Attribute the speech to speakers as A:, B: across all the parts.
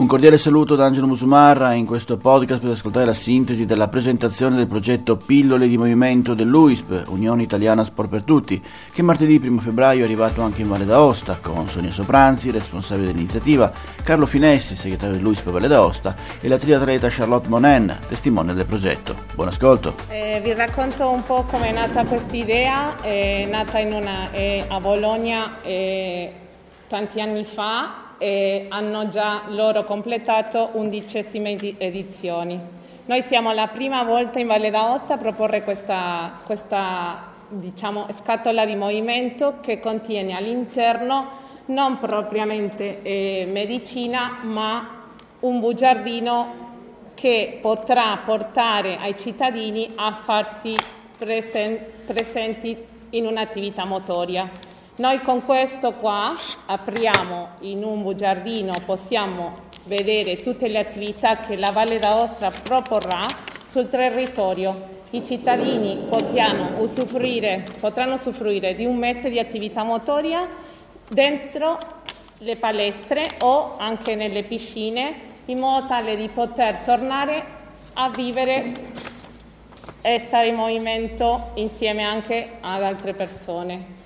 A: Un cordiale saluto da Angelo Musumarra in questo podcast per ascoltare la sintesi della presentazione del progetto Pillole di Movimento dell'UISP, Unione Italiana Sport per Tutti, che martedì 1 febbraio è arrivato anche in Valle d'Aosta con Sonia Sopranzi, responsabile dell'iniziativa, Carlo Finessi, segretario dell'UISP Valle d'Aosta e la triatleta Charlotte Monen, testimone del progetto. Buon ascolto.
B: Eh, vi racconto un po' come è nata questa idea, è nata una, è a Bologna tanti anni fa e hanno già loro completato undicesime edizioni. Noi siamo la prima volta in Valle d'Aosta a proporre questa, questa diciamo, scatola di movimento che contiene all'interno non propriamente eh, medicina, ma un bugiardino che potrà portare ai cittadini a farsi presen- presenti in un'attività motoria. Noi con questo qua apriamo in un bugiardino, possiamo vedere tutte le attività che la Valle d'Aostra proporrà sul territorio. I cittadini usufruire, potranno usufruire di un mese di attività motoria dentro le palestre o anche nelle piscine in modo tale di poter tornare a vivere e stare in movimento insieme anche ad altre persone.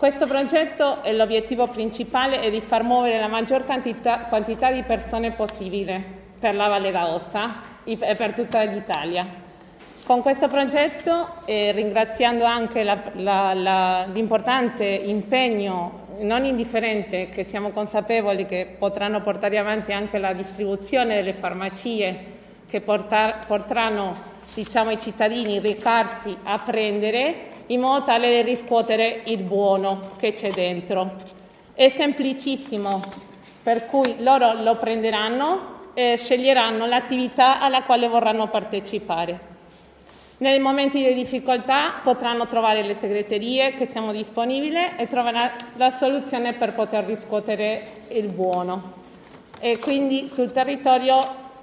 B: Questo progetto e l'obiettivo principale è di far muovere la maggior quantità, quantità di persone possibile per la Valle d'Aosta e per tutta l'Italia. Con questo progetto, eh, ringraziando anche la, la, la, l'importante impegno non indifferente che siamo consapevoli che potranno portare avanti anche la distribuzione delle farmacie che portar, porteranno diciamo, i cittadini recarsi a prendere, in modo tale da riscuotere il buono che c'è dentro. È semplicissimo, per cui loro lo prenderanno e sceglieranno l'attività alla quale vorranno partecipare. Nei momenti di difficoltà potranno trovare le segreterie che siamo disponibili e trovare la soluzione per poter riscuotere il buono. E quindi sul territorio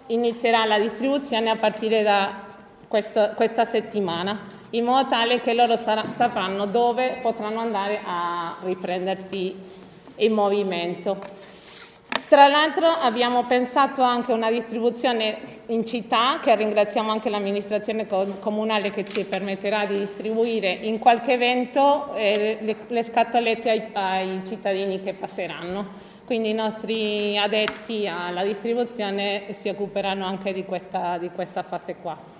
B: inizierà la distribuzione a partire da questo, questa settimana in modo tale che loro sar- sapranno dove potranno andare a riprendersi il movimento. Tra l'altro abbiamo pensato anche a una distribuzione in città, che ringraziamo anche l'amministrazione comunale che ci permetterà di distribuire in qualche evento eh, le, le, scatolette ai, ai cittadini che passeranno. Quindi i nostri addetti alla distribuzione si occuperanno anche di questa, di questa fase qua.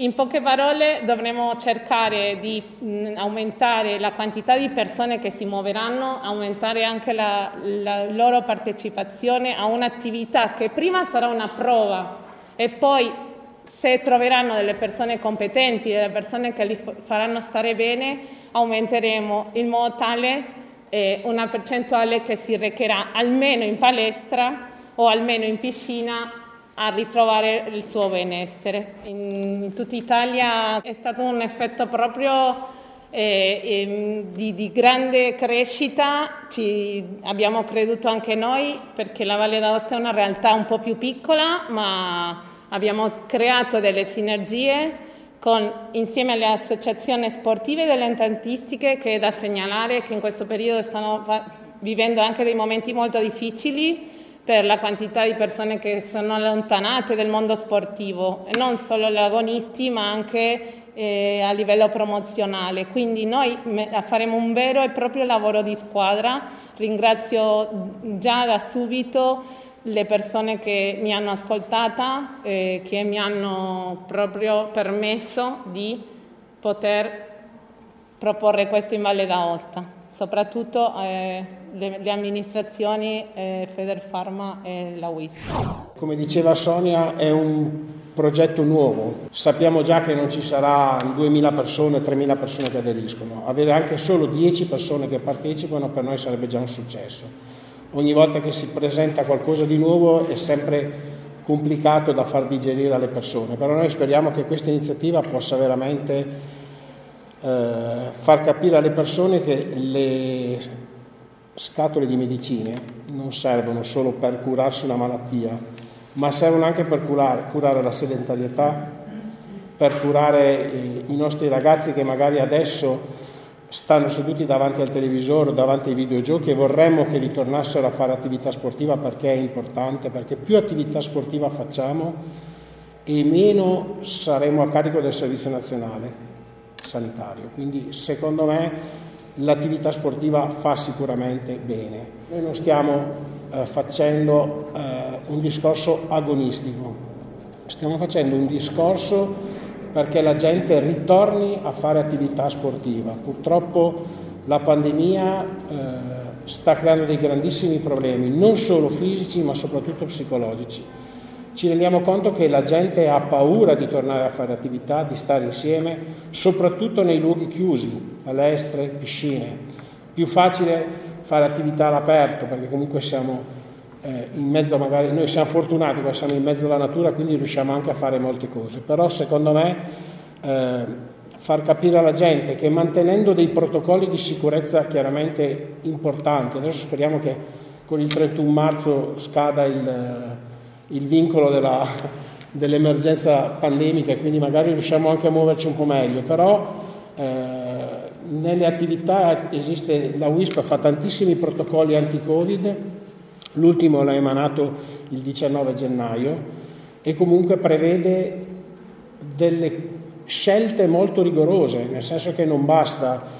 B: In poche parole dovremo cercare di mh, aumentare la quantità di persone che si muoveranno, aumentare anche la, la loro partecipazione a un'attività che prima sarà una prova e poi se troveranno delle persone competenti, delle persone che li faranno stare bene, aumenteremo in modo tale eh, una percentuale che si recherà almeno in palestra o almeno in piscina a ritrovare il suo benessere. In, tutta Italia è stato un effetto proprio eh, eh, di, di, grande crescita, ci abbiamo creduto anche noi perché la Valle d'Aosta è una realtà un po' più piccola, ma abbiamo creato delle sinergie con, insieme alle associazioni sportive e dilettantistiche che è da segnalare che in questo periodo stanno vivendo anche dei momenti molto difficili per la quantità di persone che sono allontanate dal mondo sportivo, non solo gli agonisti ma anche eh, a livello promozionale. Quindi noi faremo un vero e proprio lavoro di squadra. Ringrazio già da subito le persone che mi hanno ascoltata, eh, che mi hanno proprio permesso di poter proporre questo in Valle d'Aosta, soprattutto eh, le, le, amministrazioni eh, Federfarma e la WIS.
C: Come diceva Sonia, è un progetto nuovo. Sappiamo già che non ci saranno 2.000 persone, 3.000 persone che aderiscono. Avere anche solo 10 persone che partecipano per noi sarebbe già un successo. Ogni volta che si presenta qualcosa di nuovo è sempre complicato da far digerire alle persone, però noi speriamo che questa iniziativa possa veramente eh, far capire alle persone che le scatole di medicine non servono solo per curarsi una malattia, ma servono anche per curare, curare la sedentarietà, per curare i, i nostri ragazzi che magari adesso stanno seduti davanti al televisore davanti ai videogiochi e vorremmo che ritornassero a fare attività sportiva perché è importante, perché più attività sportiva facciamo e meno saremo a carico del servizio nazionale sanitario. Quindi secondo me l'attività sportiva fa sicuramente bene. Noi non stiamo eh, facendo eh, un discorso agonistico, stiamo facendo un discorso perché la gente ritorni a fare attività sportiva. Purtroppo la pandemia eh, sta creando dei grandissimi problemi, non solo fisici ma soprattutto psicologici. Ci rendiamo conto che la gente ha paura di tornare a fare attività, di stare insieme, soprattutto nei luoghi chiusi, palestre, piscine. Più facile fare attività all'aperto perché comunque siamo eh, in mezzo magari, noi siamo fortunati perché siamo in mezzo alla natura, quindi riusciamo anche a fare molte cose, però secondo me eh, far capire alla gente che mantenendo dei protocolli di sicurezza chiaramente importanti, adesso speriamo che con il 31 marzo scada il, il vincolo della, dell'emergenza pandemica e quindi magari riusciamo anche a muoverci un po' meglio, però eh, nelle attività esiste, la WISP fa tantissimi protocolli anti-Covid, L'ultimo l'ha emanato il 19 gennaio e comunque prevede delle scelte molto rigorose, nel senso che non basta,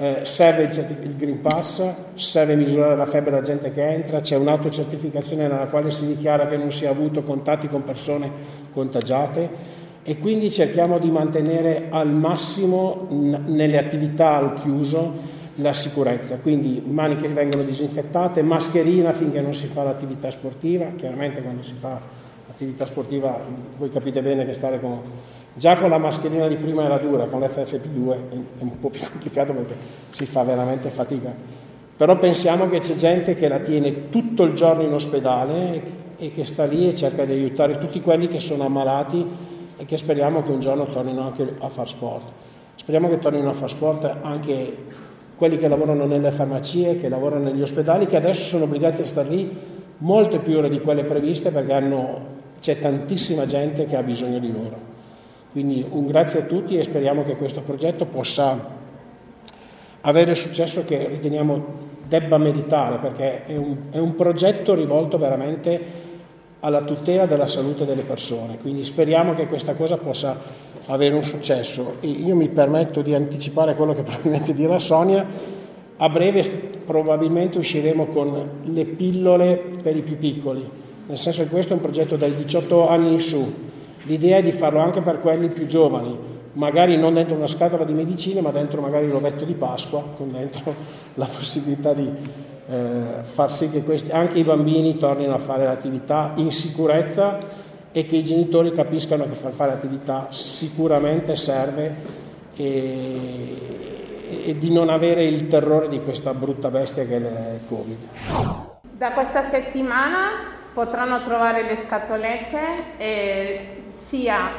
C: eh, serve il, il, Green Pass, serve misurare la febbre della gente che entra, c'è un'autocertificazione nella quale si dichiara che non si è avuto contatti con persone contagiate e quindi cerchiamo di mantenere al massimo n- nelle attività al chiuso la sicurezza, quindi mani che vengono disinfettate, mascherina finché non si fa l'attività sportiva, chiaramente quando si fa l'attività sportiva voi capite bene che stare con... Già con la mascherina di prima era dura, con l'FFP2 è un po' più complicato perché si fa veramente fatica. Però pensiamo che c'è gente che la tiene tutto il giorno in ospedale e che sta lì e cerca di aiutare tutti quelli che sono ammalati e che speriamo che un giorno tornino anche a far sport. Speriamo che tornino a far sport anche quelli che lavorano nelle farmacie, che lavorano negli ospedali, che adesso sono obbligati a stare lì molte più ore di quelle previste perché hanno, c'è tantissima gente che ha bisogno di loro. Quindi un grazie a tutti e speriamo che questo progetto possa avere il successo che riteniamo debba meritare perché è un, è un progetto rivolto veramente alla tutela della salute delle persone. Quindi speriamo che questa cosa possa avere un successo. E io mi permetto di anticipare quello che probabilmente dirà Sonia. A breve probabilmente usciremo con le pillole per i più piccoli, nel senso che questo è un progetto dai 18 anni in su. L'idea è di farlo anche per quelli più giovani, magari non dentro una scatola di medicine, ma dentro magari l'ovetto di Pasqua, con dentro la possibilità di eh, far sì che questi, anche i bambini tornino a fare l'attività in sicurezza e che i genitori capiscano che far fare attività sicuramente serve e, e di non avere il terrore di questa brutta bestia che è il Covid.
B: Da questa settimana potranno trovare le scatolette eh, sia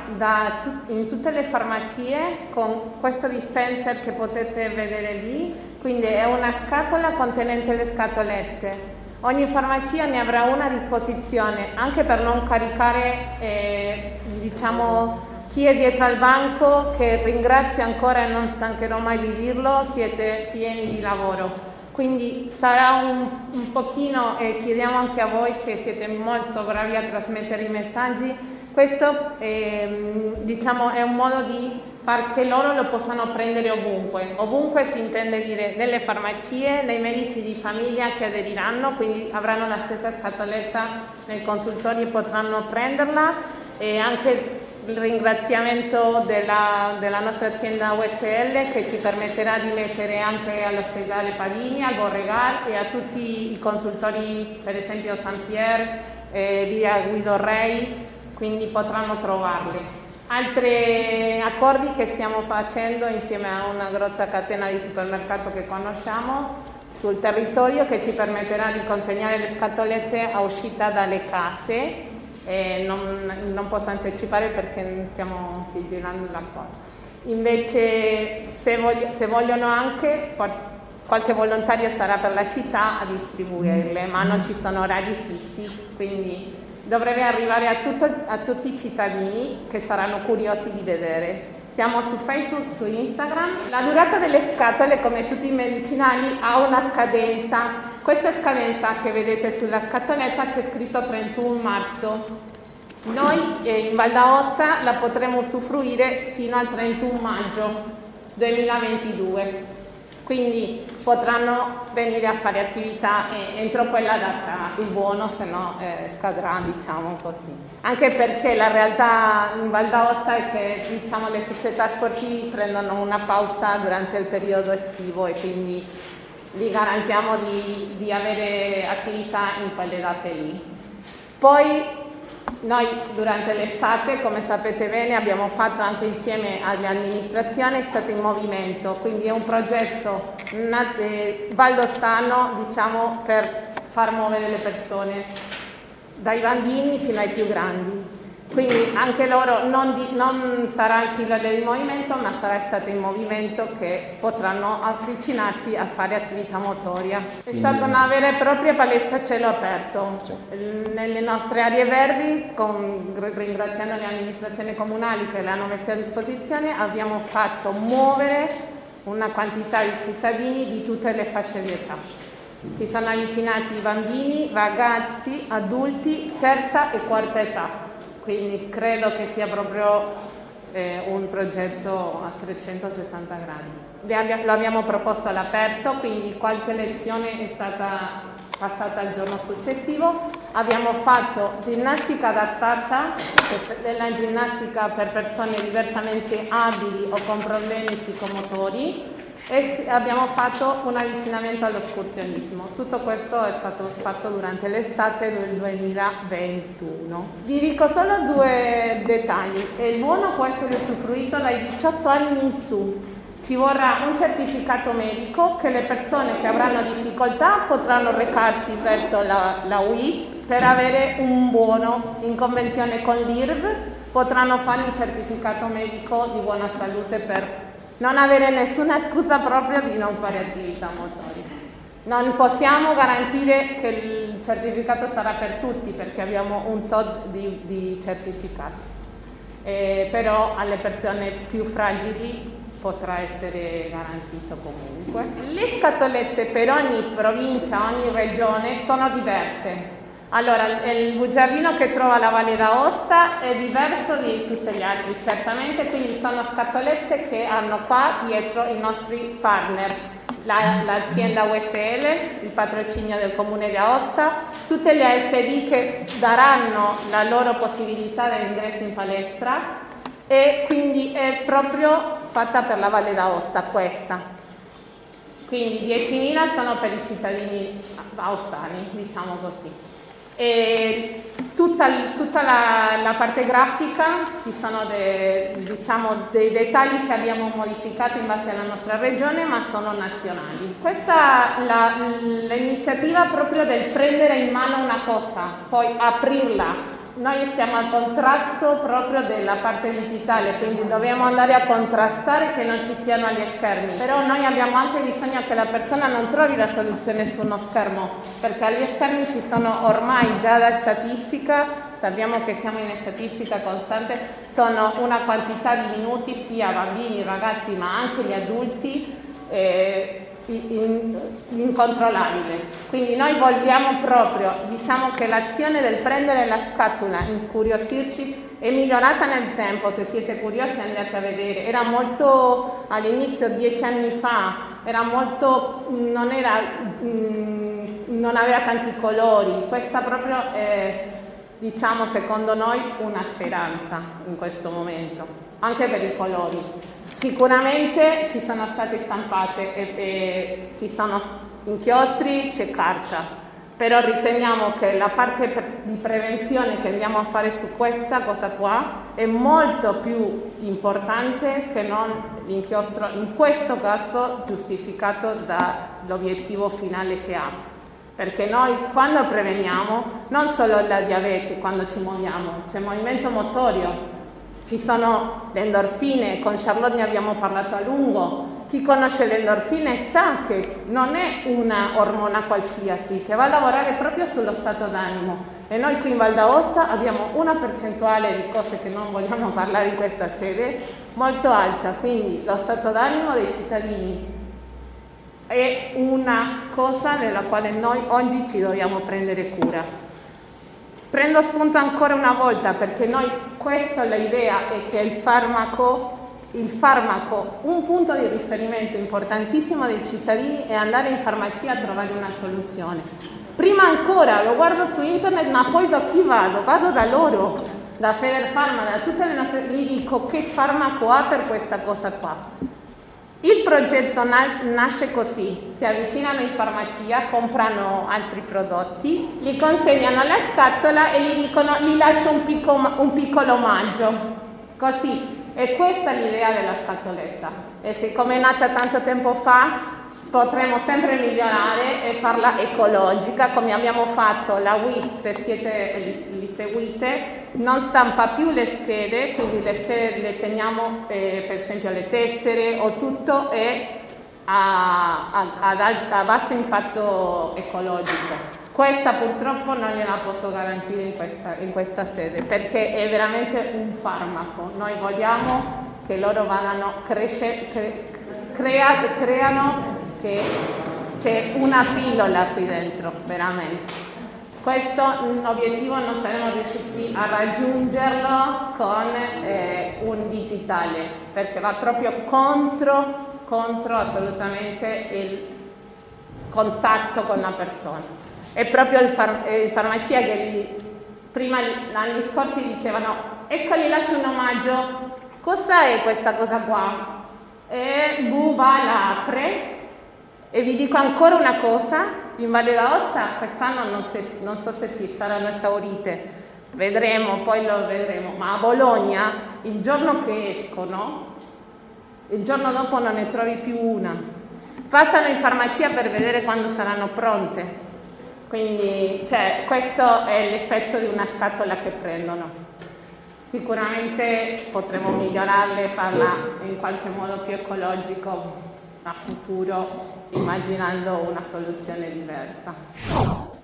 B: tu- in tutte le farmacie con questo dispenser che potete vedere lì, quindi è una scatola contenente le scatolette Ogni farmacia ne avrà una a disposizione anche per non caricare eh, diciamo, chi è dietro al banco, che ringrazio ancora e non stancherò mai di dirlo, siete pieni di lavoro. Quindi sarà un, un pochino, e chiediamo anche a voi che siete molto bravi a trasmettere i messaggi, questo eh, diciamo, è un modo di far che loro lo possano prendere ovunque. Ovunque si intende dire nelle farmacie, nei medici di famiglia che aderiranno, quindi avranno la stessa scatoletta nei consultori e potranno prenderla e anche il ringraziamento della, della, nostra azienda USL che ci permetterà di mettere anche all'ospedale Pavini, al Borregal e a tutti i consultori, per esempio San Pier, eh, via Guido Rei, quindi potranno trovarli. Altri accordi che stiamo facendo insieme a una grossa catena di supermercato che conosciamo sul territorio che ci permetterà di consegnare le scatolette a uscita dalle casse. Non, non, posso anticipare perché stiamo sigillando l'accordo. Invece se, voglio, se vogliono anche qualche volontario sarà per la città a distribuirle, ma non ci sono orari fissi, quindi dovrebbe arrivare a, tutto, a tutti i cittadini che saranno curiosi di vedere. Siamo su Facebook, su Instagram. La durata delle scatole, come tutti i medicinali, ha una scadenza. Questa scadenza che vedete sulla scatoletta c'è scritto 31 marzo. Noi eh, in Val d'Aosta la potremo usufruire fino al 31 maggio 2022 quindi potranno venire a fare attività entro quella data il buono, se no eh, scadrà, diciamo così. Anche perché la realtà in Val d'Aosta è che diciamo, le società sportive prendono una pausa durante il periodo estivo e quindi vi garantiamo di, di avere attività in quelle date lì. Poi noi durante l'estate, come sapete bene, abbiamo fatto anche insieme alle amministrazioni Estate in Movimento, quindi è un progetto valdostano diciamo, per far muovere le persone, dai bambini fino ai più grandi. Quindi anche loro non, di, non sarà il pilota di movimento, ma sarà stato in movimento che potranno avvicinarsi a fare attività motoria. È stata una vera e propria palestra a cielo aperto. Nelle nostre aree verdi, con, ringraziando le amministrazioni comunali che le hanno messe a disposizione, abbiamo fatto muovere una quantità di cittadini di tutte le fasce di età. Si sono avvicinati bambini, ragazzi, adulti, terza e quarta età quindi credo che sia proprio eh, un progetto a 360 gradi. Lo abbiamo proposto all'aperto, quindi qualche lezione è stata passata il giorno successivo. Abbiamo fatto ginnastica adattata, della ginnastica per persone diversamente abili o con problemi psicomotori e abbiamo fatto un avvicinamento all'escursionismo. Tutto questo è stato fatto durante l'estate del 2021. Vi dico solo due dettagli. Il buono può essere usufruito dai 18 anni in su. Ci vorrà un certificato medico che le persone che avranno difficoltà potranno recarsi verso la, la UISP per avere un buono in convenzione con l'IRV, potranno fare un certificato medico di buona salute per non avere nessuna scusa proprio di non fare attività motoria. Non possiamo garantire che il certificato sarà per tutti perché abbiamo un tot di, di certificati, eh, però alle persone più fragili potrà essere garantito comunque. Le scatolette per ogni provincia, ogni regione sono diverse. Allora, il bugiardino che trova la Valle d'Aosta è diverso di tutti gli altri, certamente, quindi sono scatolette che hanno qua dietro i nostri partner, la, l'azienda USL, il patrocinio del comune di Aosta, tutte le ASD che daranno la loro possibilità di ingresso in palestra e quindi è proprio fatta per la Valle d'Aosta questa. Quindi 10.000 sono per i cittadini aostani, diciamo così. E tutta, tutta la, la, parte grafica ci sono de, diciamo, dei dettagli che abbiamo modificato in base alla nostra regione ma sono nazionali. Questa è l'iniziativa proprio del prendere in mano una cosa, poi aprirla noi siamo al contrasto proprio della parte digitale, quindi dobbiamo andare a contrastare che non ci siano gli schermi, però noi abbiamo anche bisogno che la persona non trovi la soluzione su uno schermo, perché agli schermi ci sono ormai già da statistica, sappiamo che siamo in statistica costante, sono una quantità di minuti sia bambini, ragazzi, ma anche gli adulti. Eh, incontrollabile. Quindi noi vogliamo proprio, diciamo che l'azione del prendere la scatola, incuriosirci, è migliorata nel tempo, se siete curiosi andate a vedere. Era molto, all'inizio, dieci anni fa, era molto, non, era, non aveva tanti colori. Questa proprio è, diciamo, secondo noi, una speranza in questo momento, anche per i colori. Sicuramente ci sono state stampate e, e ci sono inchiostri, c'è carta, però riteniamo che la parte di prevenzione che andiamo a fare su questa cosa qua è molto più importante che non l'inchiostro, in questo caso giustificato dall'obiettivo finale che ha. Perché noi quando preveniamo, non solo la diabete, quando ci muoviamo, c'è movimento motorio, ci sono le endorfine, con Charlotte ne abbiamo parlato a lungo, Chi conosce le endorfine sa che non è una ormona qualsiasi, che va a lavorare proprio sullo stato d'animo. E noi qui in Val d'Aosta abbiamo una percentuale di cose che non vogliamo parlare in questa sede molto alta, quindi lo stato d'animo dei cittadini è una cosa della quale noi oggi ci dobbiamo prendere cura. Prendo spunto ancora una volta perché noi questa è l'idea è che il farmaco, il farmaco, un punto di riferimento importantissimo dei cittadini è andare in farmacia a trovare una soluzione. Prima ancora lo guardo su internet, ma poi da chi vado? Vado da loro, da Federfarma, da tutte le nostre, gli dico che farmaco ha per questa cosa qua. Il progetto na- nasce così, si avvicinano in farmacia, comprano altri prodotti, gli consegnano la scatola e gli dicono gli lascio un, picco, un piccolo omaggio, così. E questa è l'idea della scatoletta. E siccome è nata tanto tempo fa, potremo sempre migliorare e farla ecologica come abbiamo fatto la WIS se siete li, seguite. Non stampa più le schede quindi le schede le teniamo eh, per esempio le tessere o tutto è a, a, a, a basso impatto ecologico. Questa purtroppo non gliela posso garantire in questa, in questa sede perché è veramente un farmaco. Noi vogliamo che loro vadano cresce, cre, crea, creano che c'è una pillola qui dentro, veramente. Questo obiettivo non saremo riusciti a raggiungerlo con eh, un digitale, perché va proprio contro, contro assolutamente il contatto con la persona. È proprio il, far- il farmacia che gli, prima, l'anni scorsi dicevano, ecco gli lascio un omaggio, cosa è questa cosa qua? E Buba la apre e vi dico ancora una cosa, in Valle d'Aosta quest'anno non, se, non so se si saranno esaurite, vedremo, poi lo vedremo, ma a Bologna il giorno che escono, il giorno dopo non ne trovi più una. Passano in farmacia per vedere quando saranno pronte. Quindi cioè, questo è l'effetto di una scatola che prendono. Sicuramente potremo migliorarle e farla in qualche modo più ecologico a futuro immaginando una soluzione diversa.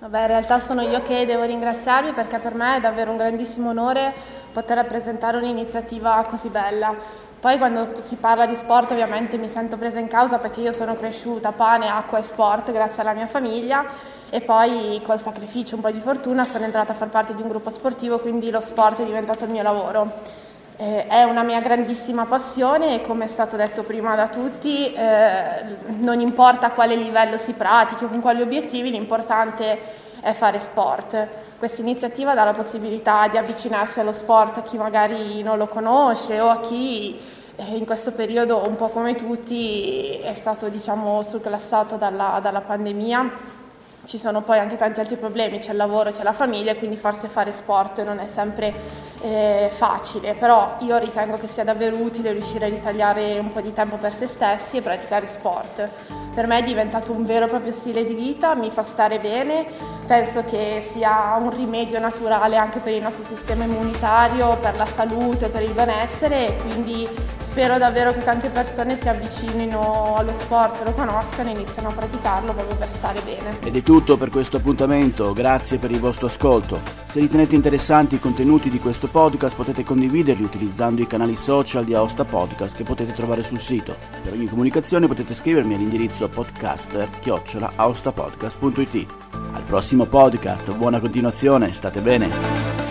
D: Vabbè, in realtà sono io che devo ringraziarvi perché per me è davvero un grandissimo onore poter rappresentare un'iniziativa così bella. Poi quando si parla di sport ovviamente mi sento presa in causa perché io sono cresciuta pane, acqua e sport grazie alla mia famiglia e poi col sacrificio, un po' di fortuna sono entrata a far parte di un gruppo sportivo quindi lo sport è diventato il mio lavoro. Eh, è una mia grandissima passione e come è stato detto prima da tutti, eh, non importa a quale livello si pratichi o con quali obiettivi, l'importante è fare sport. Questa iniziativa dà la possibilità di avvicinarsi allo sport a chi magari non lo conosce o a chi eh, in questo periodo, un po' come tutti, è stato diciamo, surclassato dalla, dalla pandemia ci sono poi anche tanti altri problemi, c'è il lavoro, c'è la famiglia, quindi forse fare sport non è sempre eh, facile, però io ritengo che sia davvero utile riuscire a ritagliare un po' di tempo per se stessi e praticare sport. Per me è diventato un vero e proprio stile di vita, mi fa stare bene, penso che sia un rimedio naturale anche per il nostro sistema immunitario, per la salute, per il benessere quindi spero davvero che tante persone si avvicinino allo sport, lo conoscano e iniziano a praticarlo proprio per stare bene.
A: Ed è tutto per questo appuntamento, grazie per il vostro ascolto. Se ritenete interessanti i contenuti di questo podcast potete condividerli utilizzando i canali social di Aosta Podcast che potete trovare sul sito. Per ogni comunicazione potete scrivermi all'indirizzo podcaster-aostapodcast.it. Al prossimo podcast, buona continuazione, state bene!